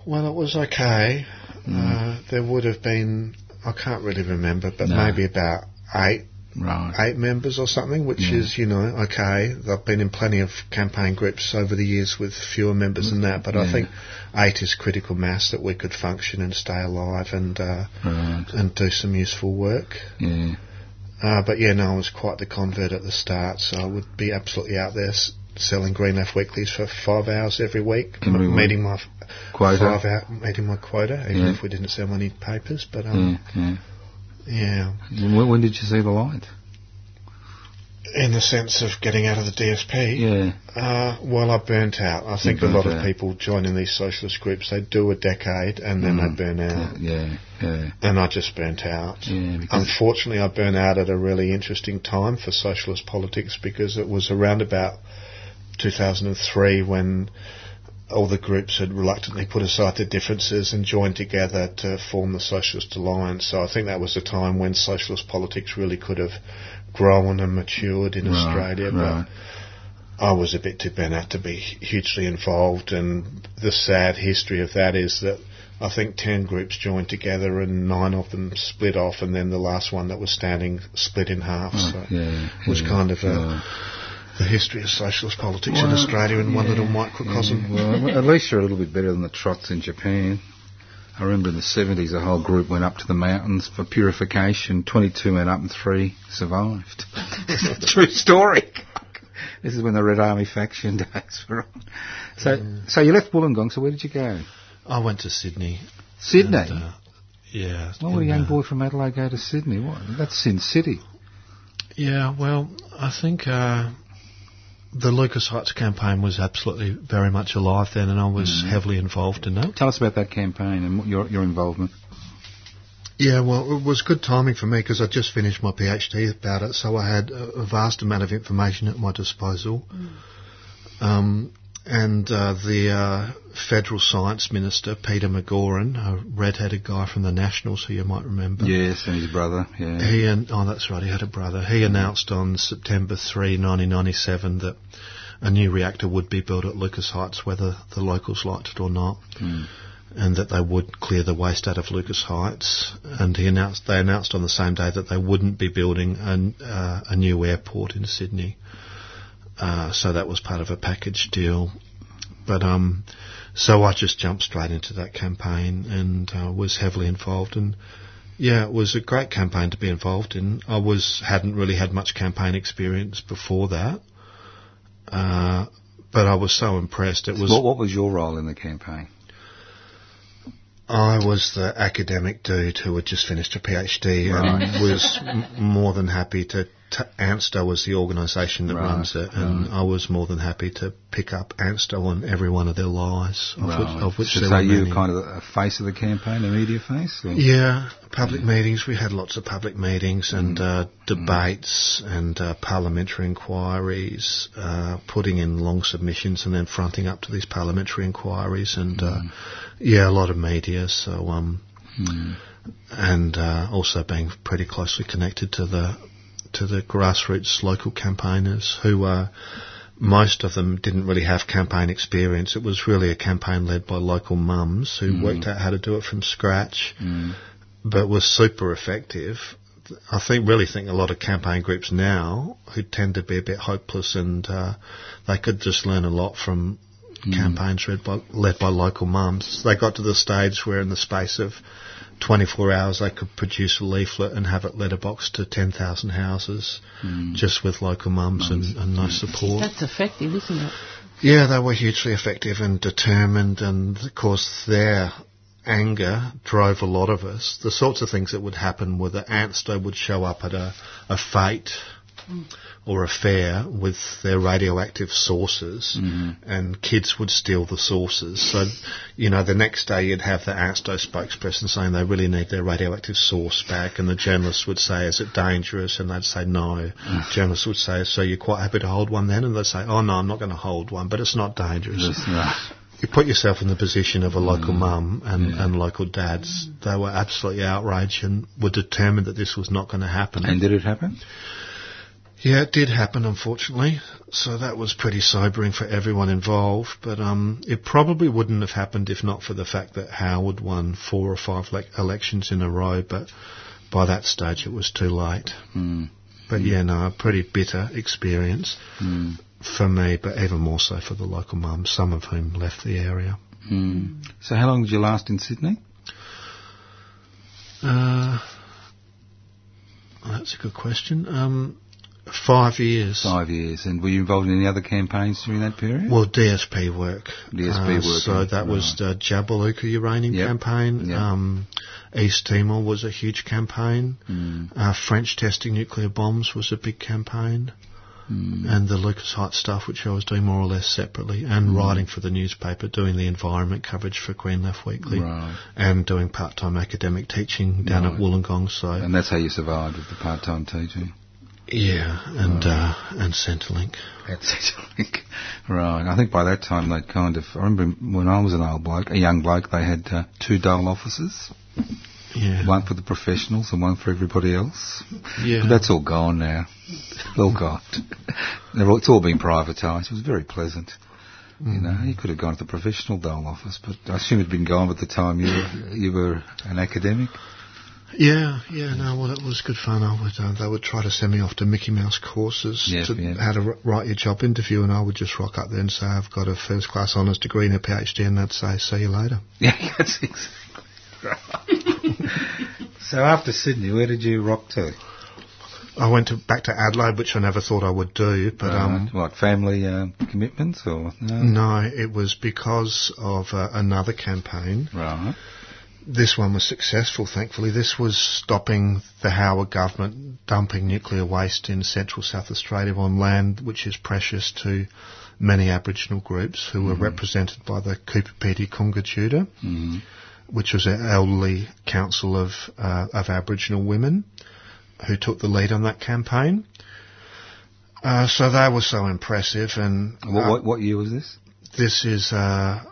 Well, it was okay. Uh, there would have been, I can't really remember, but No. maybe about eight Right. eight members or something, which Yeah. is, you know, okay. I've been in plenty of campaign groups over the years with fewer members than that, but Yeah. I think eight is critical mass that we could function and stay alive and uh, Right. and do some useful work. Yeah. Uh, but yeah, no, I was quite the convert at the start, so I would be absolutely out there s- selling Green Left weeklies for five hours every week, Every m- meeting my f- Quota. five out, meeting my quota, even Yeah. if we didn't sell any papers. But Yeah. um, yeah. When, when did you see the light? in the sense of getting out of the DSP. Yeah. Uh, well, I burnt out. I think a lot of out. people joining these socialist groups, they do a decade and then Mm. they burn out. Yeah. Yeah. And I just burnt out. Yeah. Unfortunately, I burnt out at a really interesting time for socialist politics because it was around about 2003 when all the groups had reluctantly put aside their differences and joined together to form the Socialist Alliance. So I think that was the time when socialist politics really could have grown and matured in Right, Australia. right. But I was a bit too burnt out to be hugely involved, and the sad history of that is that I think ten groups joined together, and nine of them split off, and then the last one that was standing split in half. so yeah, it was yeah, kind of a, yeah. The history of socialist politics in Australia in one little microcosm. Well, at least you're a little bit better than the trots in Japan. I remember in the 70s, a whole group went up to the mountains for purification. 22 went up and three survived. True story. This is when the Red Army faction days were on. So, so you left Wollongong. So where did you go? I went to Sydney. Sydney. and, uh, yeah. Why would a young uh, boy from Adelaide go to Sydney? What? That's Sin City. Yeah, well, I think uh, the Lucas Heights campaign was absolutely very much alive then, and I was heavily involved in that. Tell us about that campaign and your your involvement. Yeah, well, it was good timing for me because I just finished my PhD about it, so I had a, a vast amount of information at my disposal. Um, and uh, the uh, federal science minister, Peter McGauran, a red-headed guy from the Nationals, who you might remember. Yes, and his brother. Yeah. He an- oh, that's right. He had a brother. He announced on September 3, 1997, that a new reactor would be built at Lucas Heights, whether the locals liked it or not, and that they would clear the waste out of Lucas Heights. And he announced they announced on the same day that they wouldn't be building an, uh, a new airport in Sydney. Uh, so that was part of a package deal. But um, so I just jumped straight into that campaign and uh, was heavily involved. And yeah, it was a great campaign to be involved in. I was hadn't really had much campaign experience before that, uh, but I was so impressed. It was What, what was your role in the campaign? I was the academic dude who had just finished a PhD Right. and was m- more than happy to. T- ANSTO was the organisation that Right, runs it, and I was more than happy to pick up ANSTO on every one of their lies, of which, of which so there so were you were kind of a face of the campaign, a media face? or- Yeah, public meetings. We had lots of public meetings and uh, debates and uh, parliamentary inquiries, uh, putting in long submissions and then fronting up to these parliamentary inquiries and uh, yeah, a lot of media. So um, and uh, also being pretty closely connected to the to the grassroots local campaigners who uh, most of them didn't really have campaign experience. It was really a campaign led by local mums who worked out how to do it from scratch, but was super effective. I think really think a lot of campaign groups now who tend to be a bit hopeless and uh, they could just learn a lot from campaigns led by, led by local mums. They got to the stage where in the space of 24 hours they could produce a leaflet and have it letterboxed to 10,000 houses hmm. just with local mums and, and no support. That's effective, isn't it? Yeah, they were hugely effective and determined, and of course their anger drove a lot of us. The sorts of things that would happen were that ANSTO would show up at a, a fete or a fair with their radioactive sources, mm-hmm. and kids would steal the sources. So, you know, the next day you'd have the ANSTO spokesperson saying they really need their radioactive source back, and the journalists would say, "Is it dangerous?" And they'd say, "No." Journalists would say, "So you're quite happy to hold one then?" And they'd say, "Oh no, I'm not going to hold one, but it's not dangerous." Yes, you put yourself in the position of a local mm. mum and, and local dads. They were absolutely outraged and were determined that this was not going to happen. And did it happen? Yeah, it did happen, unfortunately. So that was pretty sobering for everyone involved. But um, it probably wouldn't have happened if not for the fact that Howard won four or five le- elections in a row. But by that stage, it was too late. But yeah, no, a pretty bitter experience for me, but even more so for the local mums, some of whom left the area. Mm. So how long did you last in Sydney? Uh, that's a good question. Um, five years. Five years. And were you involved in any other campaigns during that period? Well, DSP work. DSP Uh, work, So that was the Jabiluka uranium Yep. campaign. Yep. Um, East Timor was a huge campaign. Mm. Uh, French testing nuclear bombs was a big campaign. Mm. And the Lucas Heights stuff, which I was doing more or less separately, Mm. and writing for the newspaper, doing the environment coverage for Green Left Weekly, Right. and doing part-time academic teaching down at Wollongong. So And that's how you survived with the part-time teaching. Yeah, and uh, and Centrelink. It. right. I think by that time they kind of. I remember when I was an old bloke, a young bloke, they had uh, two dole offices, Yeah, one for the professionals and one for everybody else. yeah. But that's all gone now. all gone. It's all been privatised. It was very pleasant. You know, you could have gone to the professional dole office, but I assume he'd been gone by the time you were, you were an academic. Yeah, yeah, no, well, it was good fun. I would, uh, they would try to send me off to Mickey Mouse courses Yes, to yeah. how to r- write your job interview, and I would just rock up there and say I've got a first class honours degree and a PhD, and they'd say, "See you later." Yeah, that's exactly right. so after Sydney, where did you rock to? I went to, back to Adelaide, which I never thought I would do, but um, what family uh, commitments or no? no, it was because of uh, another campaign. Right. This one was successful, thankfully. This was stopping the Howard government dumping nuclear waste in central South Australia on land which is precious to many Aboriginal groups who were represented by the Coober Pedy Kungka Tjuta, Mm. which was an elderly council of, uh, of Aboriginal women who took the lead on that campaign. Uh, so they were so impressive, and What, uh, what what year was this? this is uh,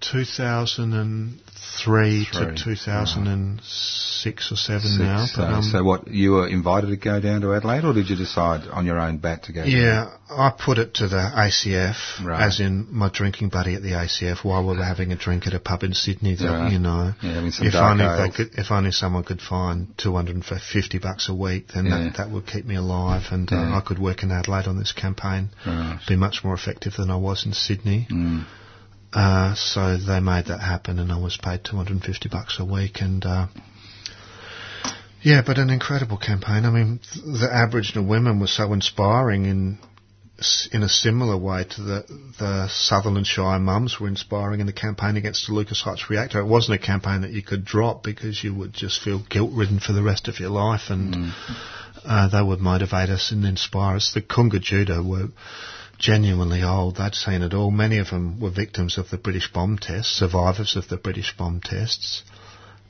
2003 Three, to 2006 or 7 Six. now. So, But, um, so what you were invited to go down to Adelaide, or did you decide on your own bat to go? down? yeah, I put it to the ACF, Right. as in my drinking buddy at the ACF, while we were having a drink at a pub in Sydney. That Right. you know, Yeah, if only ales. they could, if only someone could find 250 bucks a week, then Yeah. that, that would keep me alive, and Yeah. uh, I could work in Adelaide on this campaign, be much more effective than I was in Sydney. Mm. Uh, so they made that happen, and I was paid 250 bucks a week, and uh, yeah, but an incredible campaign. I mean, the Aboriginal women were so inspiring in in a similar way to the the Sutherland Shire mums were inspiring in the campaign against the Lucas Heights reactor. It wasn't a campaign that you could drop because you would just feel guilt ridden for the rest of your life, and uh, they would motivate us and inspire us. The Kungka Tjuta were genuinely old. They'd seen it all. Many of them were victims of the British bomb tests, survivors of the British bomb tests.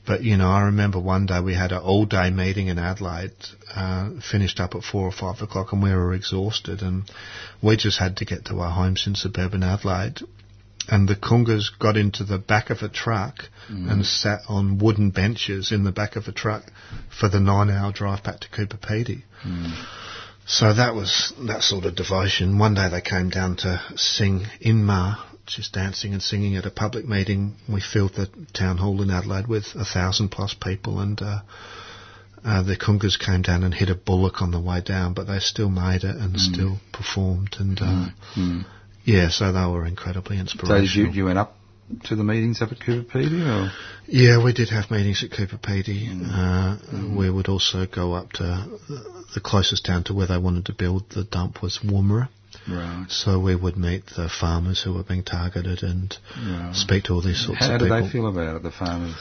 But you know, I remember one day we had an all-day meeting in Adelaide, uh, finished up at four or five o'clock, and we were exhausted, and we just had to get to our homes in suburban Adelaide. And the Kungkas got into the back of a truck and sat on wooden benches in the back of a truck for the nine-hour drive back to Coober Pedy. So that was that sort of devotion. One day they came down to sing Inma, just dancing and singing at a public meeting. We filled the town hall in Adelaide with a thousand plus people, and uh, uh, the Kungkas came down and hit a bullock on the way down, but they still made it and still performed. And uh, Mm. yeah, so they were incredibly So inspirational. did you, you went up to the meetings up at Cooperpedia, or Yeah, we did have meetings at Coober Pedy. Uh, We would also go up to the closest town to where they wanted to build the dump was Woomera. right? So we would meet the farmers who were being targeted and right. speak to all these sorts How of people. How did they feel about it, the farmers?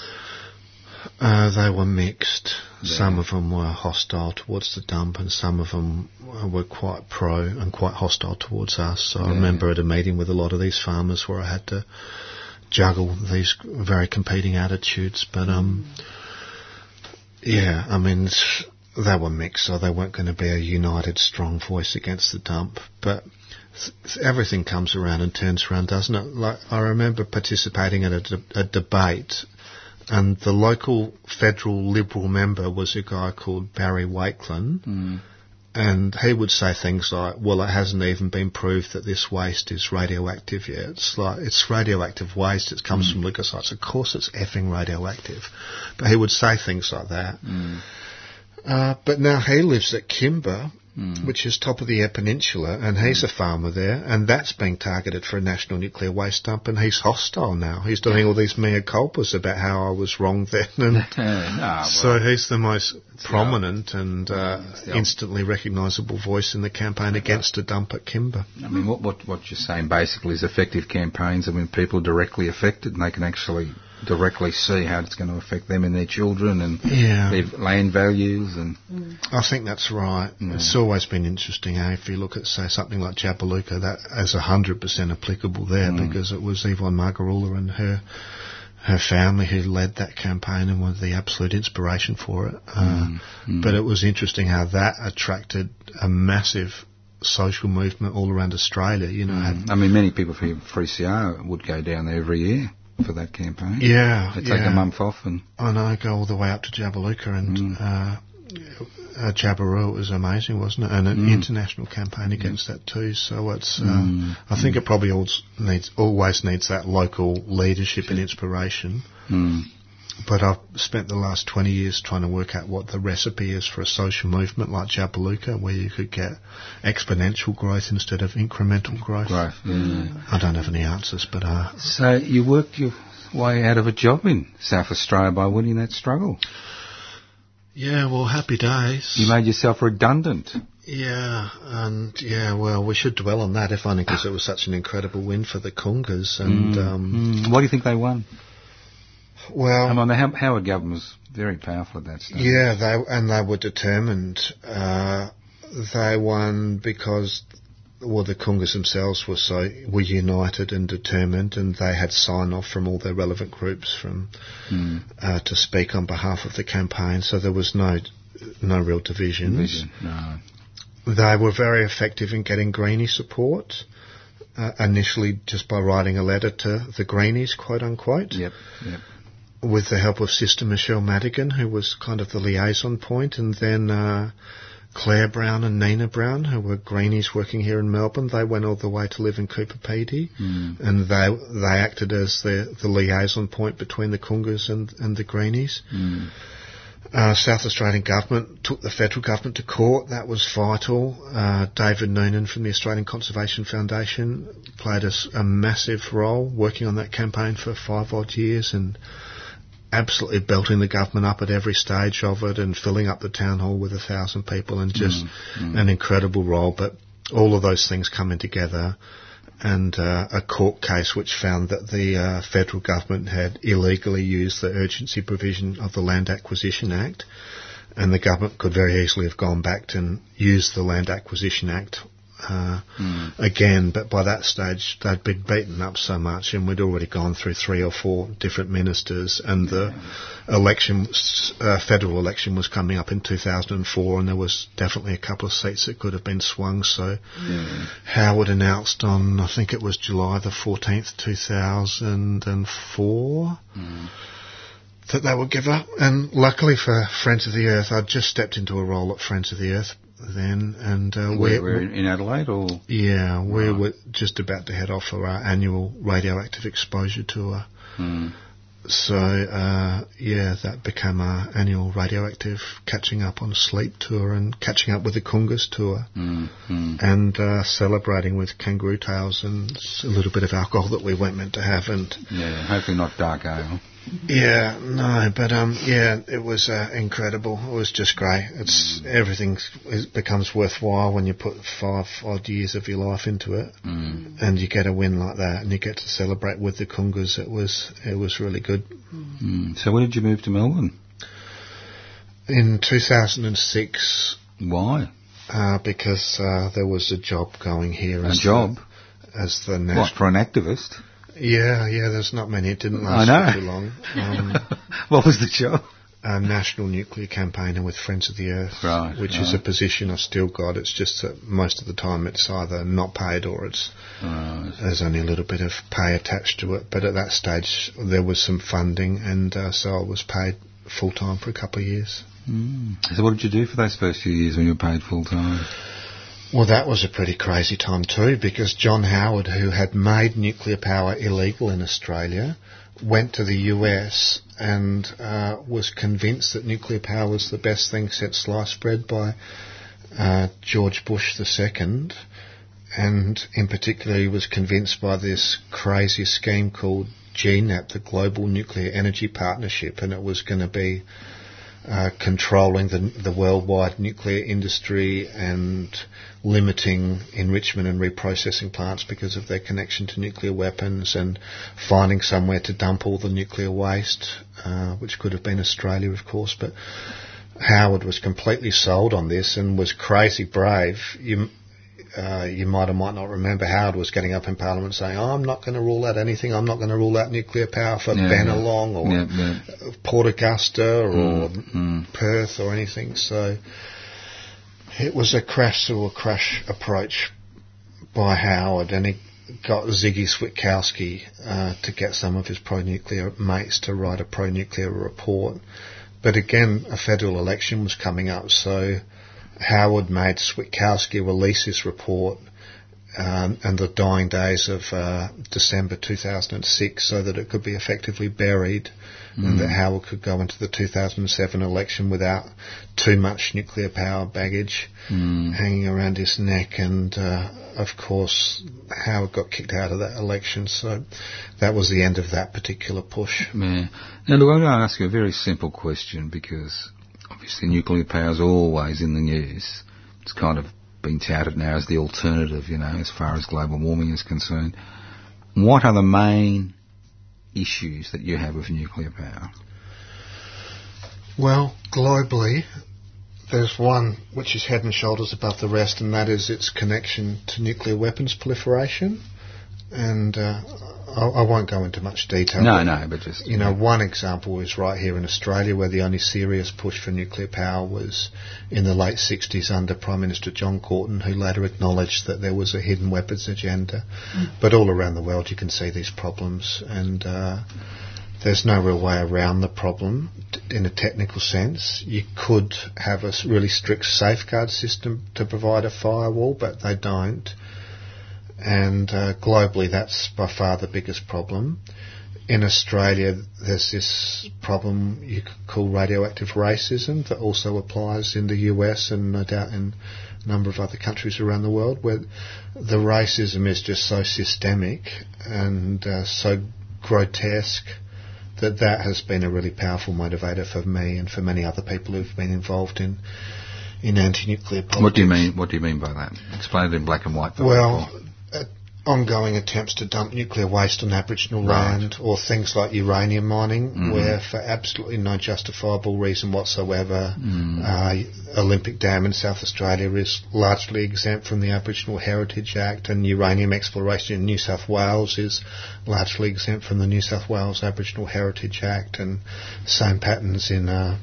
Uh, they were mixed. Yeah. Some of them were hostile towards the dump, and some of them were quite pro and quite hostile towards us. So I remember at a meeting with a lot of these farmers where I had to juggle these very competing attitudes. But um, yeah, I mean they were mixed, so they weren't going to be a united, strong voice against the dump. But everything comes around and turns around, doesn't it? Like I remember participating in a, de- a debate and the local federal Liberal member was a guy called Barry Wakelin, Mm. And he would say things like, "Well, it hasn't even been proved that this waste is radioactive yet. It's like it's radioactive waste. It comes from Lucas Heights. Of course, it's effing radioactive." But he would say things like that. Mm. Uh, but now he lives at Kimber, Mm. which is top of the Eyre Peninsula, and he's a farmer there, and that's being targeted for a national nuclear waste dump, and he's hostile now. He's doing all these mea culpas about how I was wrong then, and Yeah, nah, so well, he's the most prominent and uh, the instantly recognisable voice in the campaign against a dump at Kimba. I mean, what, what what you're saying basically is effective campaigns. I mean, people are directly affected, and they can actually directly see how it's going to affect them and their children and Yeah, their land values and I think that's right. It's always been interesting, eh? If you look at, say, something like Jabiluka, that is hundred percent applicable there Mm. because it was Yvonne Margarula and her her family who led that campaign and were the absolute inspiration for it. Uh, Mm. But it was interesting how that attracted a massive social movement all around Australia. You know, had I mean, many people from 3CR would go down there every year for that campaign. yeah, They take yeah. a month off and I know, go all the way up to Jabiluka and Mm. uh, uh, Jabiru, it was amazing, wasn't it? And an Mm. international campaign against that too. So it's, uh, Mm. I think it probably needs, always needs that local leadership and inspiration. Mm. But I've spent the last 20 years trying to work out what the recipe is for a social movement like Jabiluka, where you could get exponential growth instead of incremental growth. Growth. Yeah. I don't have any answers, but uh, So you worked your way out of a job in South Australia by winning that struggle. yeah, well, happy days. You made yourself redundant. Yeah, and yeah, well, we should dwell on that, if only because it was such an incredible win for the Kungkas. And um, Mm. Why do you think they won? Well, I mean, the How- Howard government was very powerful at that stage. yeah, they and they were determined. Uh, they won because well, the Kungkas themselves were so were united and determined, and they had sign off from all their relevant groups from Mm. uh, to speak on behalf of the campaign. So there was no no real divisions. Vision. No. They were very effective in getting Greenie support. Uh, initially, just by writing a letter to the Greenies, quote unquote, Yep. Yep. With the help of Sister Michelle Madigan, who was kind of the liaison point, and then uh, Claire Brown and Nina Brown, who were Greenies working here in Melbourne. They went all the way to live in Coober Pedy, Mm. and they they acted as the the liaison point between the Kungkas and and the Greenies. Mm. Uh, South Australian government took the federal government to court. That was vital. Uh, David Noonan from the Australian Conservation Foundation played a massive role working on that campaign for five odd years and absolutely belting the government up at every stage of it and filling up the town hall with a thousand people and just an incredible role. But all of those things coming together and uh, a court case which found that the uh, federal government had illegally used the urgency provision of the Land Acquisition Act, and the government could very easily have gone back and used the Land Acquisition Act uh, again, but by that stage they'd been beaten up so much, and we'd already gone through three or four different ministers, and the election, uh, federal election, was coming up in 2004, and there was definitely a couple of seats that could have been swung. So Howard announced on, I think it was July the 14th, 2004. That they would give up, and luckily for Friends of the Earth, I'd just stepped into a role at Friends of the Earth then, and uh, We're, we're in Adelaide, or yeah, we were just about to head off for our annual radioactive exposure tour. Mm. So, uh, yeah, that became our annual radioactive catching up on sleep tour and catching up with the Kungkas tour Mm. Mm. and uh, celebrating with kangaroo tails and a little bit of alcohol that we weren't meant to have. And yeah, hopefully not dark ale. Yeah, no, but um, yeah, it was uh, incredible. It was just great. It's everything is, becomes worthwhile when you put five odd years of your life into it, Mm. and you get a win like that, and you get to celebrate with the Kungkas. It was it was really good. Mm. So when did you move to Melbourne? In 2006, Why? uh, because uh, there was a job going here. A as job? The, as the What, for an activist? Yeah, yeah. There's not many. It didn't I last know. too long. Um, what was the job? a national nuclear campaigner with Friends of the Earth, Right, which is a position I've still got. It's just that most of the time it's either not paid or it's Right. there's only a little bit of pay attached to it. But at that stage there was some funding, and uh, so I was paid full time for a couple of years. Mm. So what did you do for those first few years when you were paid full time? Well, that was a pretty crazy time too, because John Howard, who had made nuclear power illegal in Australia, went to the US and uh, was convinced that nuclear power was the best thing since sliced bread by uh, George Bush II. And in particular, he was convinced by this crazy scheme called GNEP, the Global Nuclear Energy Partnership, and it was going to be uh, controlling the, the worldwide nuclear industry and limiting enrichment and reprocessing plants because of their connection to nuclear weapons and finding somewhere to dump all the nuclear waste, uh, which could have been Australia, of course. But Howard was completely sold on this and was crazy brave. You, uh, you might or might not remember Howard was getting up in Parliament saying, oh, I'm not going to rule out anything. I'm not going to rule out nuclear power for Yeah, Bennelong or Yeah, yeah. Port Augusta or Mm, mm. Perth or anything. So it was a crash or a crash approach by Howard, and he got Ziggy Switkowski uh, to get some of his pro-nuclear mates to write a pro-nuclear report. but again, a federal election was coming up, so Howard made Switkowski release his report um, and the dying days of uh, December 2006 so that it could be effectively buried mm. and that Howard could go into the 2007 election without too much nuclear power baggage mm. hanging around his neck. And uh, of course, Howard got kicked out of that election, so that was the end of that particular push. Yeah. Now, look, I'm going to ask you a very simple question because obviously nuclear power is always in the news. It's kind of been touted now as the alternative, you know, as far as global warming is concerned. What are the main issues that you have with nuclear power? Well, globally, there's one which is head and shoulders above the rest, and that is its connection to nuclear weapons proliferation. And uh, I, I, won't go into much detail. No, no, but just you know, one example is right here in Australia, where the only serious push for nuclear power was in the late '60s under Prime Minister John Gorton, who later acknowledged that there was a hidden weapons agenda. Mm. But all around the world, you can see these problems, and uh, there's no real way around the problem in a technical sense. You could have a really strict safeguard system to provide a firewall, but they don't and uh, globally that's by far the biggest problem. In Australia, there's this problem you could call radioactive racism that also applies in the US and no doubt in a number of other countries around the world, where the racism is just so systemic and uh, so grotesque that that has been a really powerful motivator for me and for many other people who've been involved in in anti-nuclear politics. What do you mean? What do you mean by that? Explain it in black and white. well, ongoing attempts to dump nuclear waste on Aboriginal right. land, or things like uranium mining, mm-hmm. where for absolutely no justifiable reason whatsoever, mm. uh, Olympic Dam in South Australia is largely exempt from the Aboriginal Heritage Act, and uranium exploration in New South Wales is largely exempt from the New South Wales Aboriginal Heritage Act, and same patterns in uh,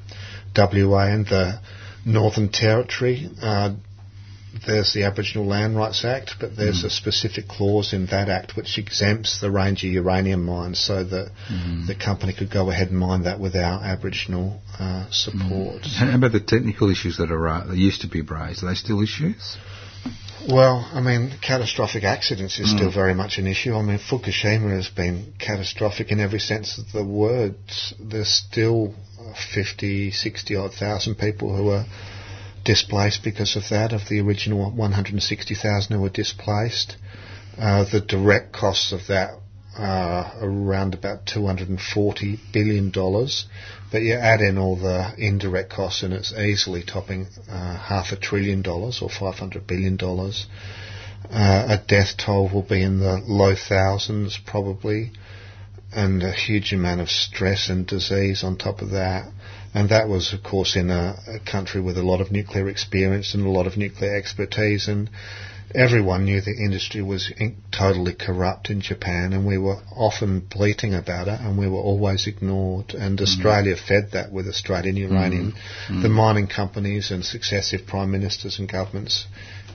WA and the Northern Territory. Uh, there's the Aboriginal Land Rights Act, but there's mm. a specific clause in that act which exempts the Ranger uranium mines so that mm. the company could go ahead and mine that without Aboriginal uh, support. Mm. How about the technical issues that are uh, that used to be raised? Are they still issues? Well, I mean, catastrophic accidents is mm. still very much an issue. I mean, Fukushima has been catastrophic in every sense of the word. There's still 50, 60 odd thousand people who are displaced because of that, of the original 160,000 who were displaced. Uh, the direct costs of that are around about $240 billion, but you add in all the indirect costs and it's easily topping uh, half a trillion dollars or $500 billion. Uh, a death toll will be in the low thousands probably, and a huge amount of stress and disease on top of that. And that was, of course, in a, a, country with a lot of nuclear experience and a lot of nuclear expertise. And everyone knew the industry was in, totally corrupt in Japan, and we were often bleating about it, and we were always ignored. And mm. Australia fed that with Australian uranium. Mm. The mining companies and successive prime ministers and governments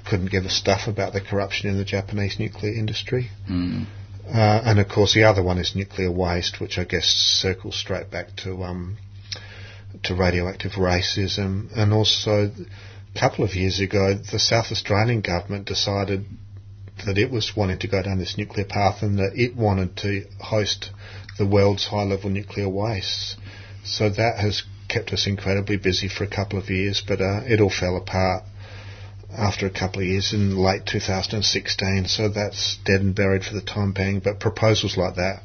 couldn't give a stuff about the corruption in the Japanese nuclear industry. Mm. Uh, and of course, the other one is nuclear waste, which I guess circles straight back to um, to radioactive racism, and also a couple of years ago, the South Australian government decided that it was wanting to go down this nuclear path and that it wanted to host the world's high level nuclear wastes. So that has kept us incredibly busy for a couple of years, but uh, it all fell apart after a couple of years in late 2016. So that's dead and buried for the time being. But proposals like that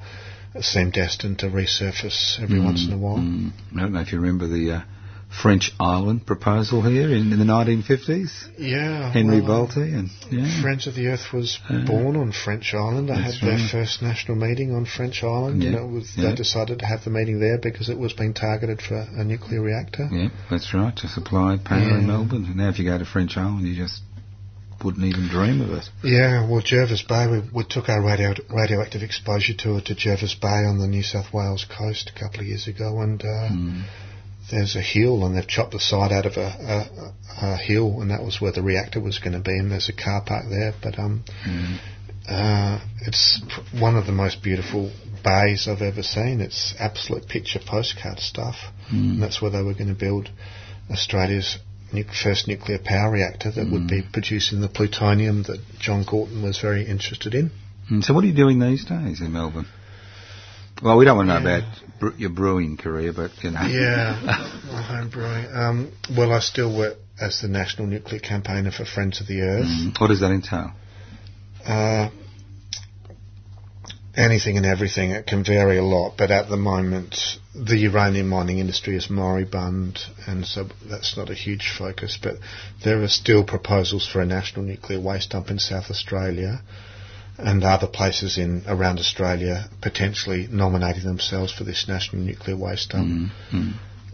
seem destined to resurface every mm, once in a while. Mm. I don't know if you remember the uh, French island proposal here in, in the 1950s. Yeah, Henry well, Bolte and yeah. Friends of the Earth was uh, born on French Island. They had their first national meeting on French Island, yeah. and it was yeah. they decided to have the meeting there because it was being targeted for a nuclear reactor. Yeah, that's right, to supply power in Melbourne. And now, if you go to French Island, you just wouldn't even dream of it. Yeah, well, Jervis Bay, we, we took our radio, radioactive exposure tour to Jervis Bay on the New South Wales coast a couple of years ago, and uh, mm. there's a hill, and they've chopped the side out of a, a, a, hill, and that was where the reactor was going to be, and there's a car park there, but um, mm. uh, it's one of the most beautiful bays I've ever seen. It's absolute picture postcard stuff. And that's where they were going to build Australia's first nuclear power reactor that would be producing the plutonium that John Gorton was very interested in. Mm, So what are you doing these days in Melbourne? Well, we don't want to know Yeah. about bre- your brewing career, but you know. Yeah, my home brewing. Um, well, I still work as the national nuclear campaigner for Friends of the Earth. Mm, What does that entail? Uh, anything and everything. It can vary a lot, but at the moment, the uranium mining industry is moribund, and so that's not a huge focus. But there are still proposals for a national nuclear waste dump in South Australia. And other places in around Australia potentially nominating themselves for this national nuclear waste dump. Mm-hmm.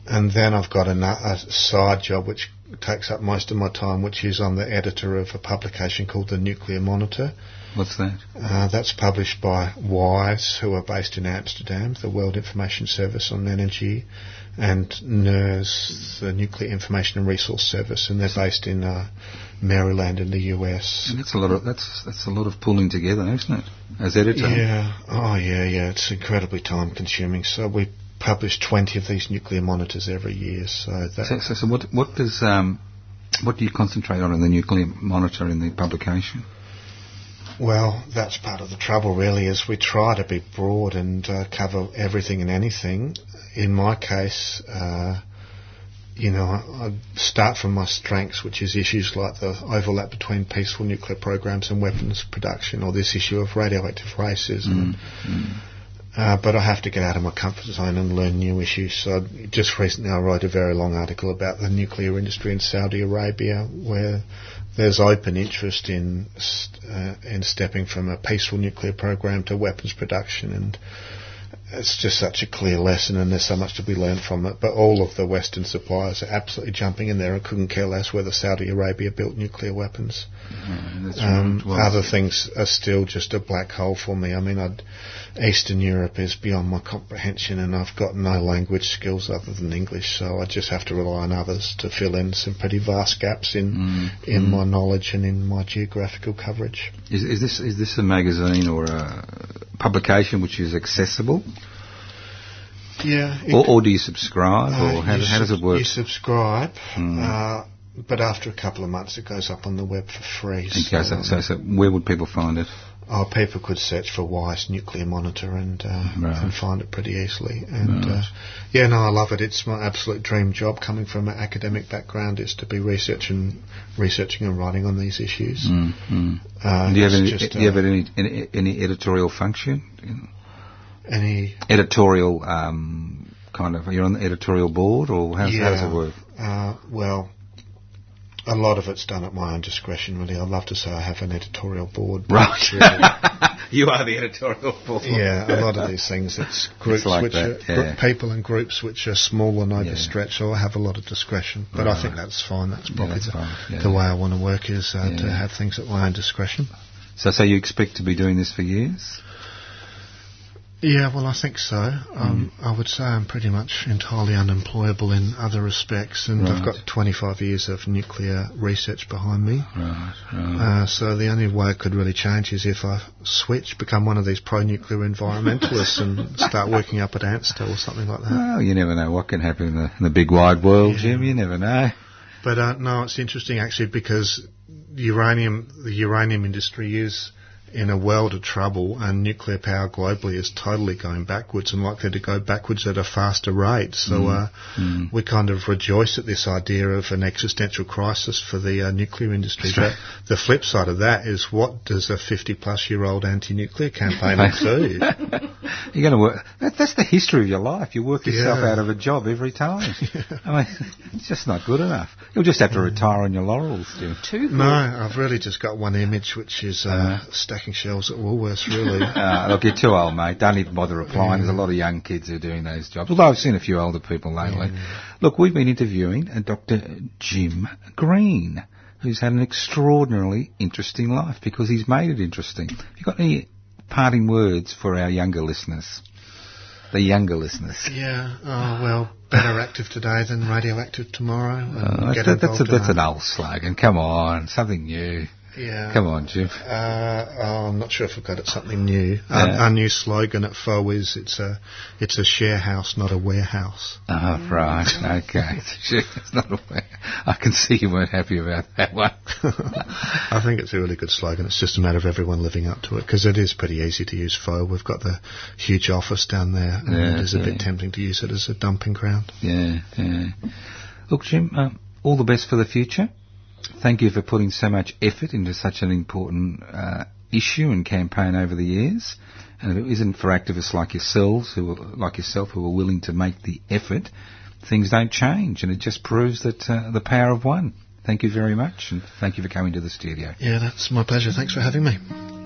And then I've got a, a side job which takes up most of my time, which is I'm the editor of a publication called the Nuclear Monitor. What's that? Uh, that's published by WISE, who are based in Amsterdam, the World Information Service on Energy, and NIRS, the Nuclear Information and Resource Service, and they're based in uh, Maryland in the US. And that's a lot of that's that's a lot of pulling together, isn't it? As editor. Yeah, oh yeah, yeah, it's incredibly time consuming. So we publish 20 of these nuclear monitors every year, so that, So, so, so what what does um, what do you concentrate on in the nuclear monitor in the publication? Well, that's part of the trouble, really, is we try to be broad and uh, cover everything and anything. In my case, uh, you know, I, I start from my strengths, which is issues like the overlap between peaceful nuclear programs and weapons production, or this issue of radioactive racism. Uh, but I have to get out of my comfort zone and learn new issues. So just recently, I wrote a very long article about the nuclear industry in Saudi Arabia, where there's open interest in uh, in stepping from a peaceful nuclear program to weapons production, and it's just such a clear lesson, and there's so much to be learned from it. But all of the Western suppliers are absolutely jumping in there and couldn't care less whether Saudi Arabia built nuclear weapons. Uh, that's Um. Well, other things are still just a black hole for me. I mean, I'd, Eastern Europe is beyond my comprehension, and I've got no language skills other than English, so I just have to rely on others to fill in some pretty vast gaps in Mm, in my knowledge and in my geographical coverage. Is, is this is this a magazine or a publication which is accessible, Yeah. or, or do you subscribe, or how, you how does it work? You subscribe, Mm. uh, but after a couple of months, it goes up on the web for free. Okay, so, so, so where would people find it? Oh, people could search for WISE nuclear monitor and uh, Right. and find it pretty easily. And Right. uh, yeah, no, I love it. It's my absolute dream job. Coming from an academic background, is to be researching, researching and writing on these issues. Mm, mm. Uh, do you have any? do you have uh, any, any any editorial function? any? Editorial um, kind of. You're on the editorial board, or how, how does it work? Uh, well, a lot of it's done at my own discretion. Really, I'd love to say I have an editorial board. Right. really- you are the editorial board. Yeah, a lot of these things, it's groups like which that, are yeah. people and groups which are small and overstretched, so I have a lot of discretion. But I think that's fine. That's probably that's the, fine, yeah. the way I want to work is uh, to have things at my own discretion. So, so you expect to be doing this for years? Yeah, well, I think so. Um, I would say I'm pretty much entirely unemployable in other respects, and I've got 25 years of nuclear research behind me. Right, right. Uh, so the only way it could really change is if I switch, become one of these pro-nuclear environmentalists, and start working up at ANSTO or something like that. well, you never know what can happen in the, in the big wide world, Jim. You never know. But uh, no, it's interesting actually because uranium, the uranium industry is in a world of trouble, and nuclear power globally is totally going backwards and likely to go backwards at a faster rate. So uh, we kind of rejoice at this idea of an existential crisis for the uh, nuclear industry. That's right. But the flip side of that is what does a 50-plus-year-old anti-nuclear campaigner do? You're going to work. That, that's the history of your life. You work yourself Yeah. out of a job every time. I mean, it's just not good enough. You'll just have to retire on your laurels, Jim. Too good. No, I've really just got one image, which is uh, Uh-huh. Shelves at Woolworths. Really. Uh, look, you're too old, mate. Don't even bother replying. There's a lot of young kids who are doing those jobs. Although I've seen a few older people lately. Look, we've been interviewing uh, Dr. Jim Green, who's had an extraordinarily interesting life because he's made it interesting. Have you got any parting words for our younger listeners? The younger listeners. Yeah, oh, well, better active today than radioactive tomorrow. Uh, get that- that's, a, that's an old slogan. Come on, something new. Yeah. Come on, Jim. Uh, oh, I'm not sure if I've got it something new. Yeah. Our, our new slogan at FO is it's a it's a share house, not a warehouse. Oh, right. Okay. It's not a way. I can see you weren't happy about that one. I think it's a really good slogan. It's just a matter of everyone living up to it because it is pretty easy to use FO. We've got the huge office down there, and Yeah, it is a bit tempting to use it as a dumping ground. Yeah, yeah. Look, Jim, um, all the best for the future. Thank you for putting so much effort into such an important uh, issue and campaign over the years. And if it isn't for activists like yourselves, who are, like yourself, who are willing to make the effort, things don't change, and it just proves that uh, the power of one. Thank you very much, and thank you for coming to the studio. Yeah, that's my pleasure. Thanks for having me.